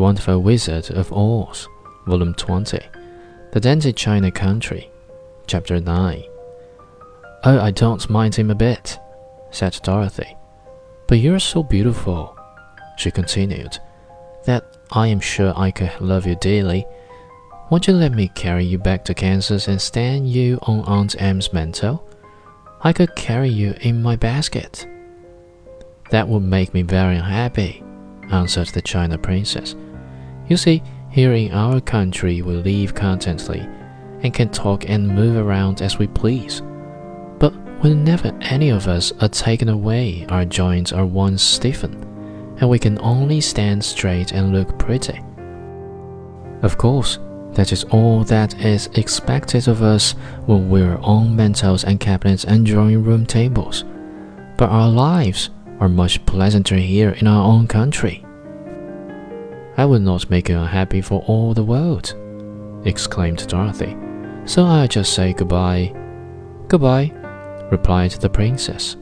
Wonderful Wizard of Oz, Volume 20, The Dainty China Country, Chapter 9. Oh, I don't mind him a bit, said Dorothy. But you're so beautiful, she continued, that I am sure I could love you dearly. Won't you let me carry you back to Kansas and stand you on Aunt Em's mantel? I could carry you in my basket. That would make me very unhappy, answered the China Princess. You see, here in our country we live contentedly and can talk and move around as we please. But whenever any of us are taken away, our joints are once stiffened, and we can only stand straight and look pretty. Of course, that is all that is expected of us when we're on mantels and cabinets and drawing room tables. But our lives are much pleasanter here in our own country. I would not make you unhappy for all the world, exclaimed Dorothy. So I'll just say goodbye. Goodbye, replied the princess.